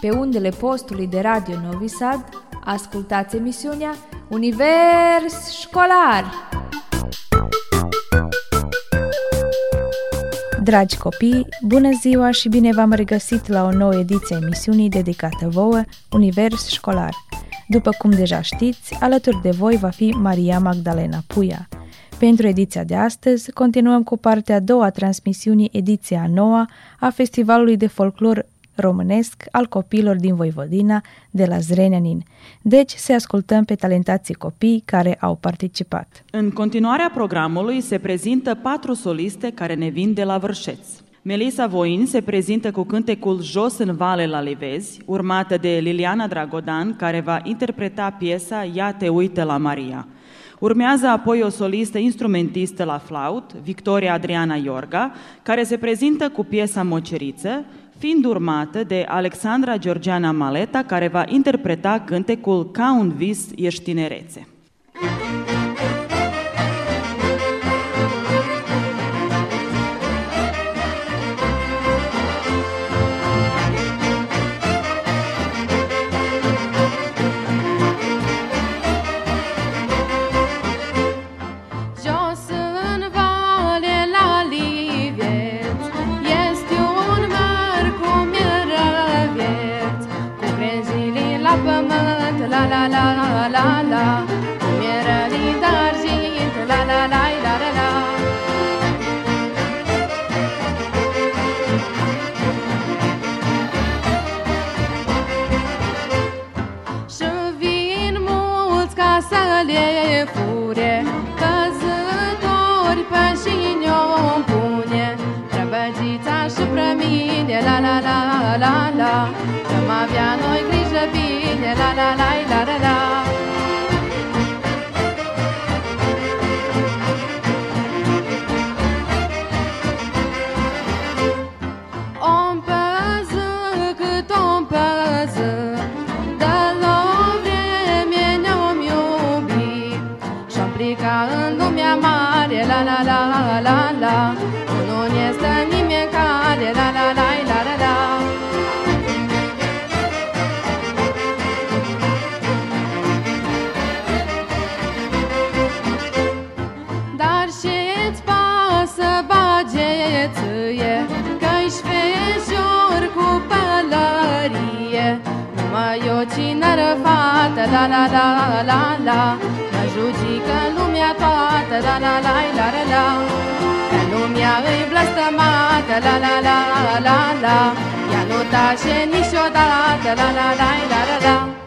Pe undele postului de Radio Novi Sad, ascultați emisiunea Univers Școlar! Dragi copii, bună ziua și bine v-am regăsit la o nouă ediție a emisiunii dedicată vouă, Univers Școlar. După cum deja știți, alături de voi va fi Maria Magdalena Puia. Pentru ediția de astăzi, continuăm cu partea a doua a transmisiunii, ediția a noua a Festivalului de Folclor românesc al copiilor din Voivodina de la Zrenenin. Deci să ascultăm pe talentații copii care au participat. În continuarea programului se prezintă patru soliste care ne vin de la Vârșeț. Melisa Voin se prezintă cu cântecul Jos în vale la Livezi, urmată de Liliana Dragodan, care va interpreta piesa Ia te uită la Maria. Urmează apoi o solistă instrumentistă la flaut, Victoria Adriana Iorga, care se prezintă cu piesa Moceriță, fiind urmată de Alexandra Georgiana Maleta, care va interpreta cântecul Ca un vis ești tinerețe. La la. La la la Mă judică lumea toată la la la la la la. Că lumea îi blăstămată la la la la la. Ea nu tace niciodată la la la la la la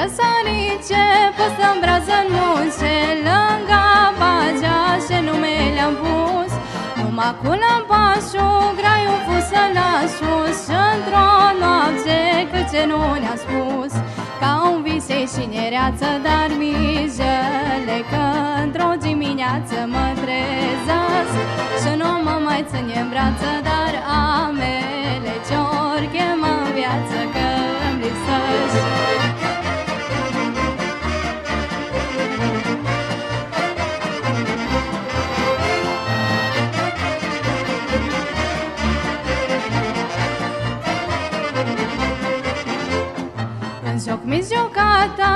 răsărice Păstăm brază în munce Lângă bagea și nume le-am pus. Numai cu lămpașul Graiul fusă la sus și într-o noapte Cât ce nu ne-a spus Ca un visei și nereață Dar mijele Că într-o dimineață mă trezesc Și nu mă mai ține în brață Dar amele ce-ori chemă viață Că îmi lipsești joc mi jocata,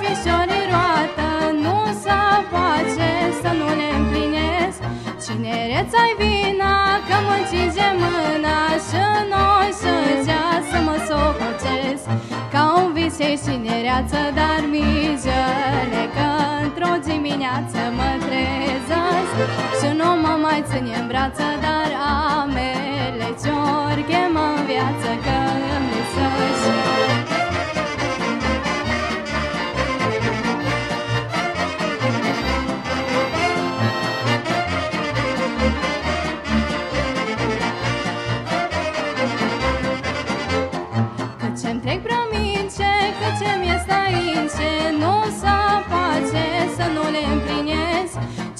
fișori roată. Nu să face să nu le împlinesc. Cinereța-i vina că mă cinge mâna Și noi să să mă sococesc Ca un visei cinereață, dar mijele Că într-o dimineață mă trezesc. Și nu mă mai ține în brață, dar amele Ce-ori chemă în viață că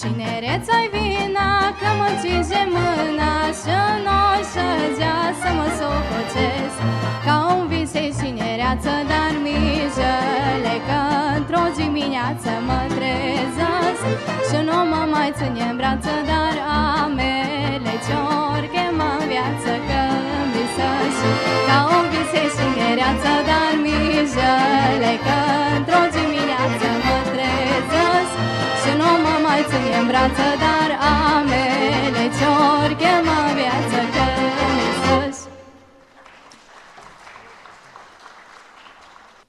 Tinereța-i vina că mă ținge mâna Și noi să dea să mă sococesc Ca un visei tinereață, dar mijele Că într-o dimineață mă trezesc Și nu mă mai ține în brață, dar amele Ce-ori chemă viață că îmi visăși Ca un visei tinereață, dar mijele Că într-o dimineață mă trezesc Și nu mă mai ține în brață, dar amele ce-ori chemă viață că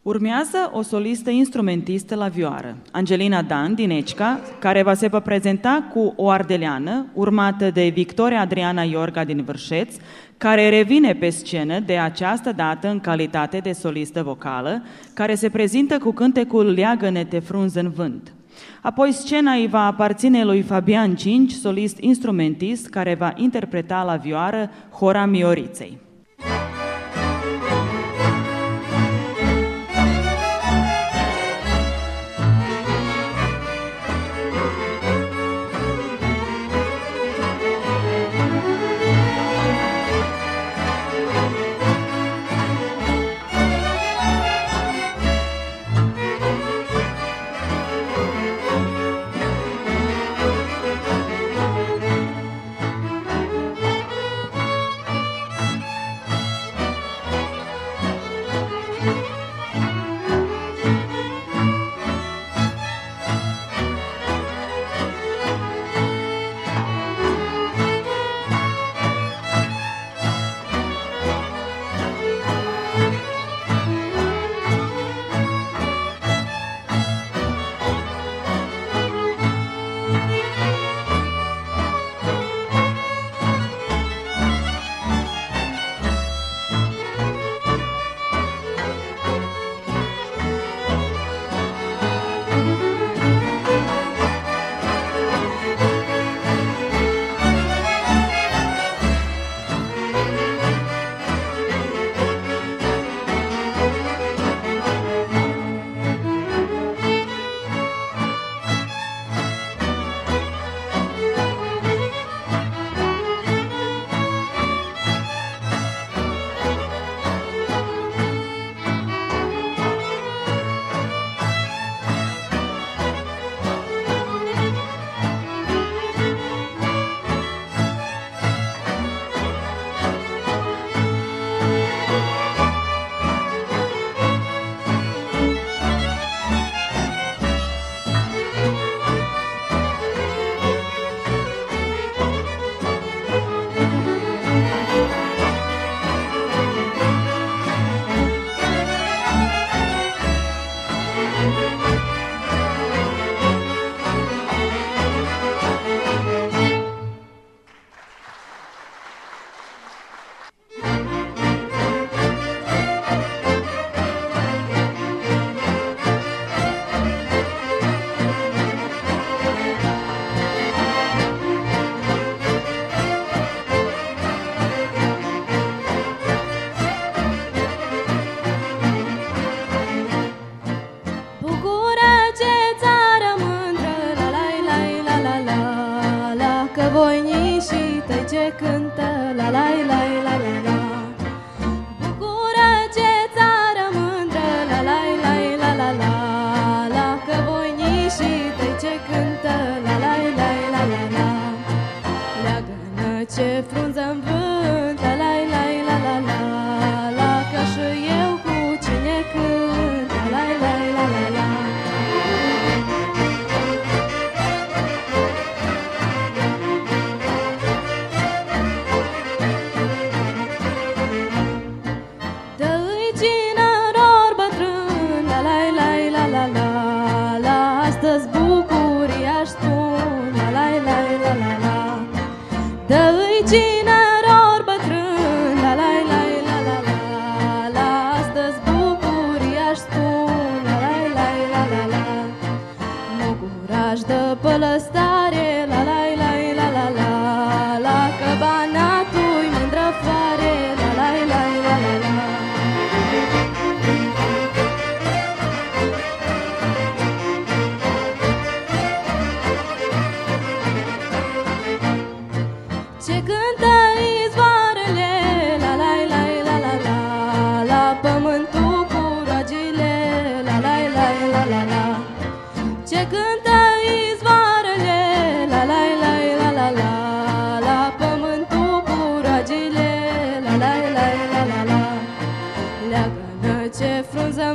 Urmează o solistă instrumentistă la vioară, Angelina Dan din Ecica, care va se va prezenta cu o ardeleană, urmată de Victoria Adriana Iorga din Vârșeț, care revine pe scenă de această dată în calitate de solistă vocală, care se prezintă cu cântecul Leagă-ne te frunză în vânt. Apoi scena îi va aparține lui Fabian Cinci, solist instrumentist, care va interpreta la vioară Hora Mioriței. 雪峰在。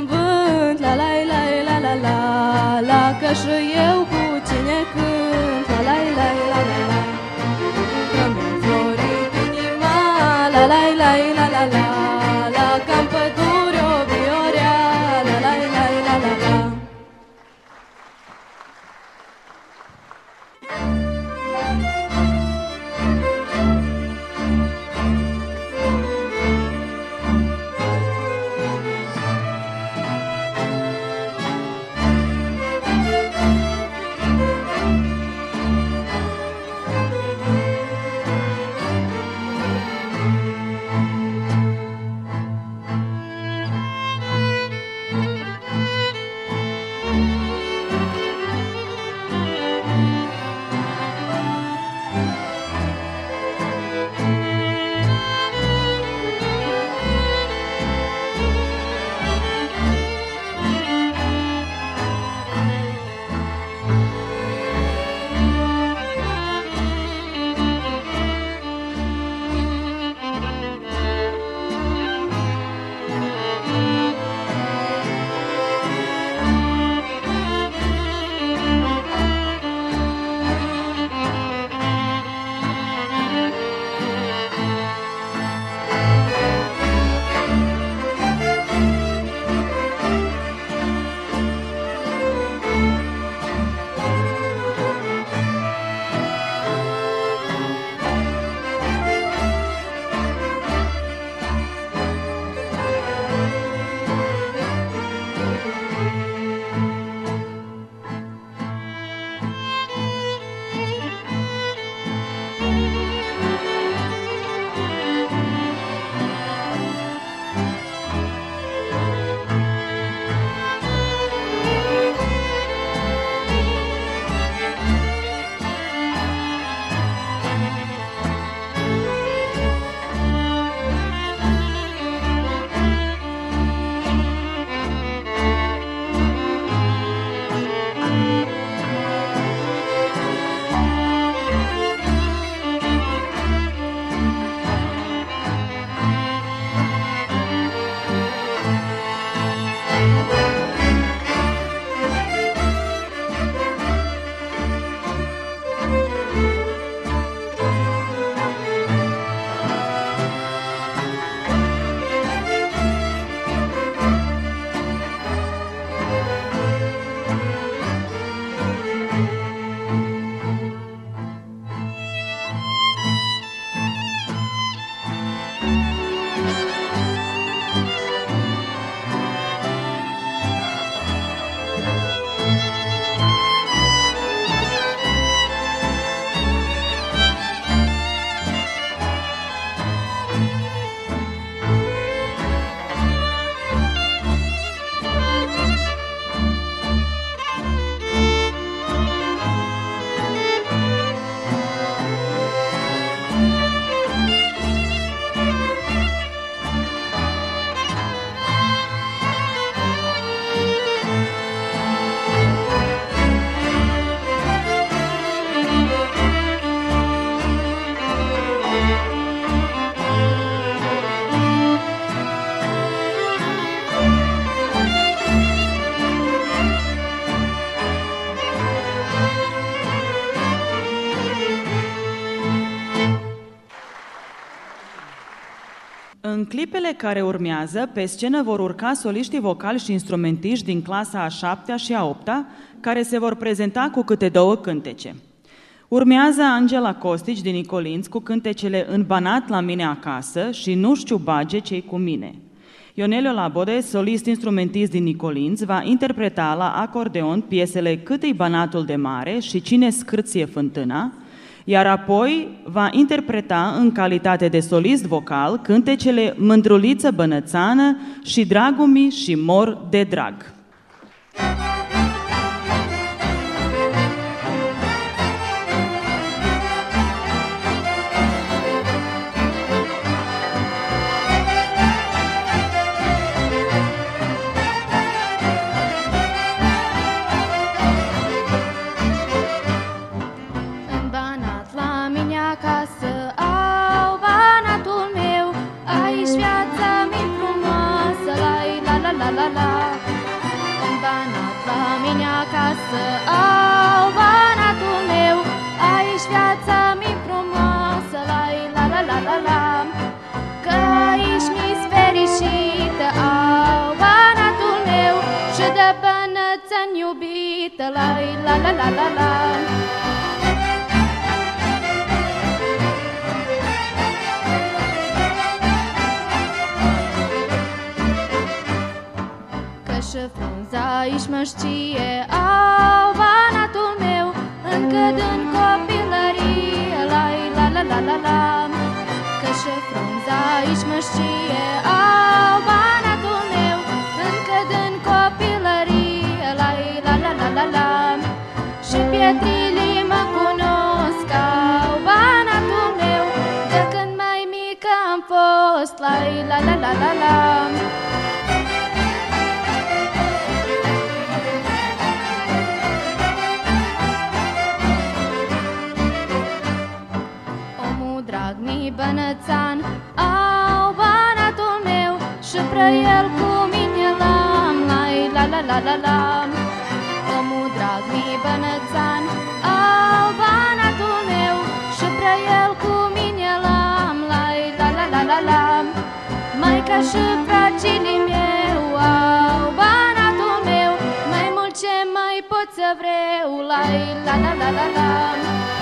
vânt La la la la la la la Că și eu cu tine cânt La la la la la la Că mi-a florit inima La la la la la la clipele care urmează, pe scenă vor urca soliștii vocali și instrumentiști din clasa a șaptea și a opta, care se vor prezenta cu câte două cântece. Urmează Angela Costici din Nicolinț cu cântecele În banat la mine acasă și Nu știu bage cei cu mine. Ionelio Labode, solist instrumentist din Nicolinț, va interpreta la acordeon piesele Cât-i banatul de mare și Cine scârție fântâna, iar apoi va interpreta în calitate de solist vocal cântecele Mândruliță Bănățană și Dragumi și Mor de Drag. Acasă au banatul meu. Aici viața mi frumoasă la la la la la la. Că aici mi-s fericită au banatul meu. Și de bănățăn iubită la la la la la la. și frunza aici mă știe Au banatul meu încă din copilărie La la la la la la Că și frunza aici mă știe Au banatul meu încă din copilărie La la la la la la Și pietrilii mă cunosc Au banatul meu De când mai mică am fost La la la la la la bănățan Au banatul meu și el cu mine l-am La la la la la. Omul drag mi bănățan Au banatul meu și el cu mine l-am La la la la la la. Mai ca și fragilii meu Au banatul meu Mai mult ce mai pot să vreau. La la la la la la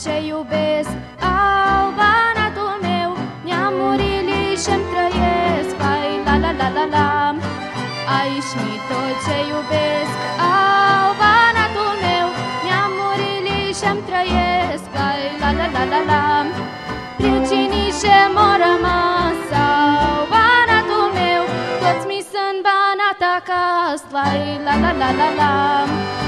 ce iubesc. Au banatul meu Neamurile și-mi trăiesc. Ai la la la la la. Aici mi tot ce iubesc. Au banatul meu Neamurile și-mi trăiesc. Ai la la la la la. Priecinii ce m-au rămas. Au banatul meu Toți mi sunt banat acasă. La la la la la la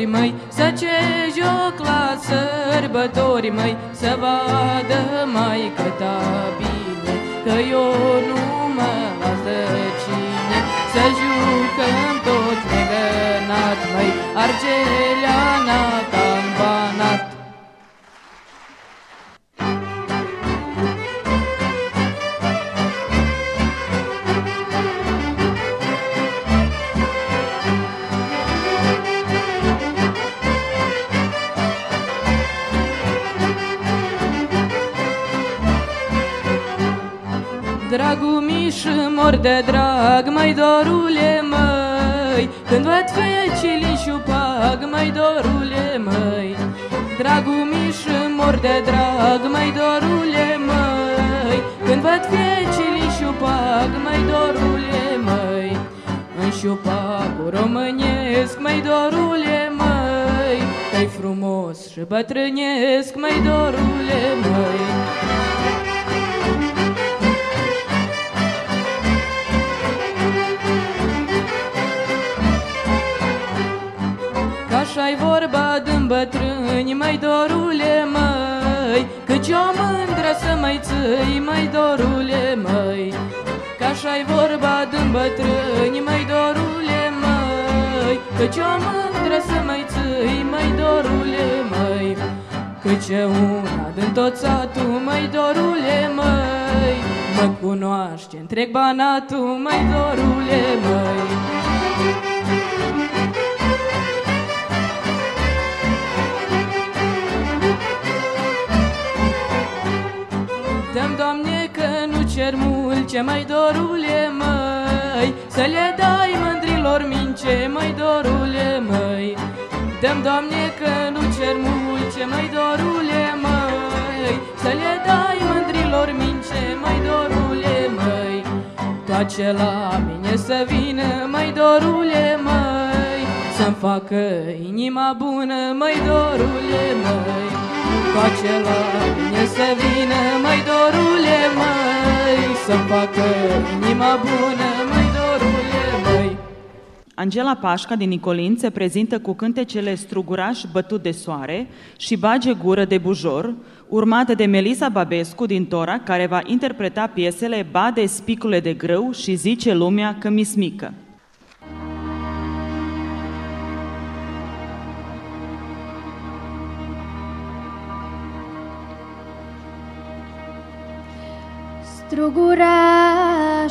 flori măi Să ce joc la sărbători măi Să vadă mai câta bine Că eu nu mă las de cine Să jucăm tot legănat măi Argeleana ca-n Dragul miș și mor de drag, mai dorule măi. Când văd fecii și pag, mai dorule măi. Dragul miș și mor de drag, mai dorule măi. Când văd fecii și pag, mai dorule măi. În șupacul românesc, mai dorule măi. Că-i frumos și bătrânesc, mai dorule măi Așa-i vorba din bătrâni, mai dorule măi Căci o mândră să mai ții, mai dorule măi. Că așa-i vorba din bătrâni, mai dorule măi Căci o mândră să mai ții, mai dorule măi. Căci e una din tot satul, mai dorule măi Mă cunoaște întreg banatul, mai dorule măi ce mai dorule, măi? Să le dai mândrilor mince, mai dorule, măi. Dăm, Doamne, că nu cer mult, ce mai dorule, măi? Să le dai mândrilor mince, mai dorule, măi. Toace la mine să vină, mai dorule, măi. Să-mi facă inima bună, mai dorule, măi Toace la mine să vină, mai dorule, măi Să-mi facă inima bună, mai dorule, măi Angela Pașca din Nicolin se prezintă cu cântecele Struguraș bătut de soare și Bage gură de bujor, urmată de Melisa Babescu din Tora, care va interpreta piesele Bade spicule de grâu și Zice lumea că mi smică. tru gura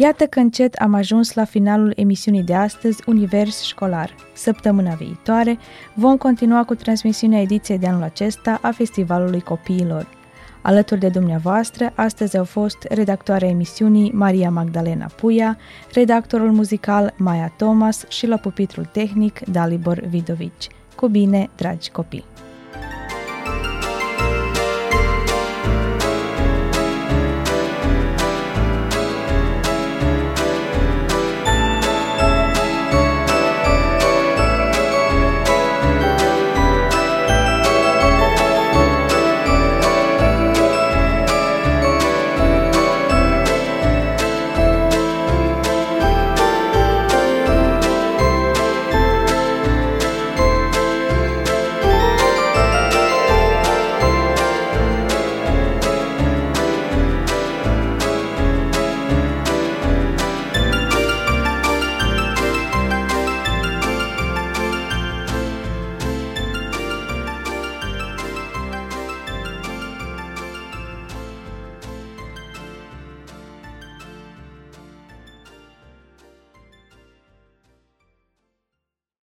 Iată că încet am ajuns la finalul emisiunii de astăzi, Univers Școlar. Săptămâna viitoare vom continua cu transmisiunea ediției de anul acesta a Festivalului Copiilor. Alături de dumneavoastră, astăzi au fost redactoarea emisiunii Maria Magdalena Puia, redactorul muzical Maia Thomas și la pupitrul tehnic Dalibor Vidovici. Cu bine, dragi copii!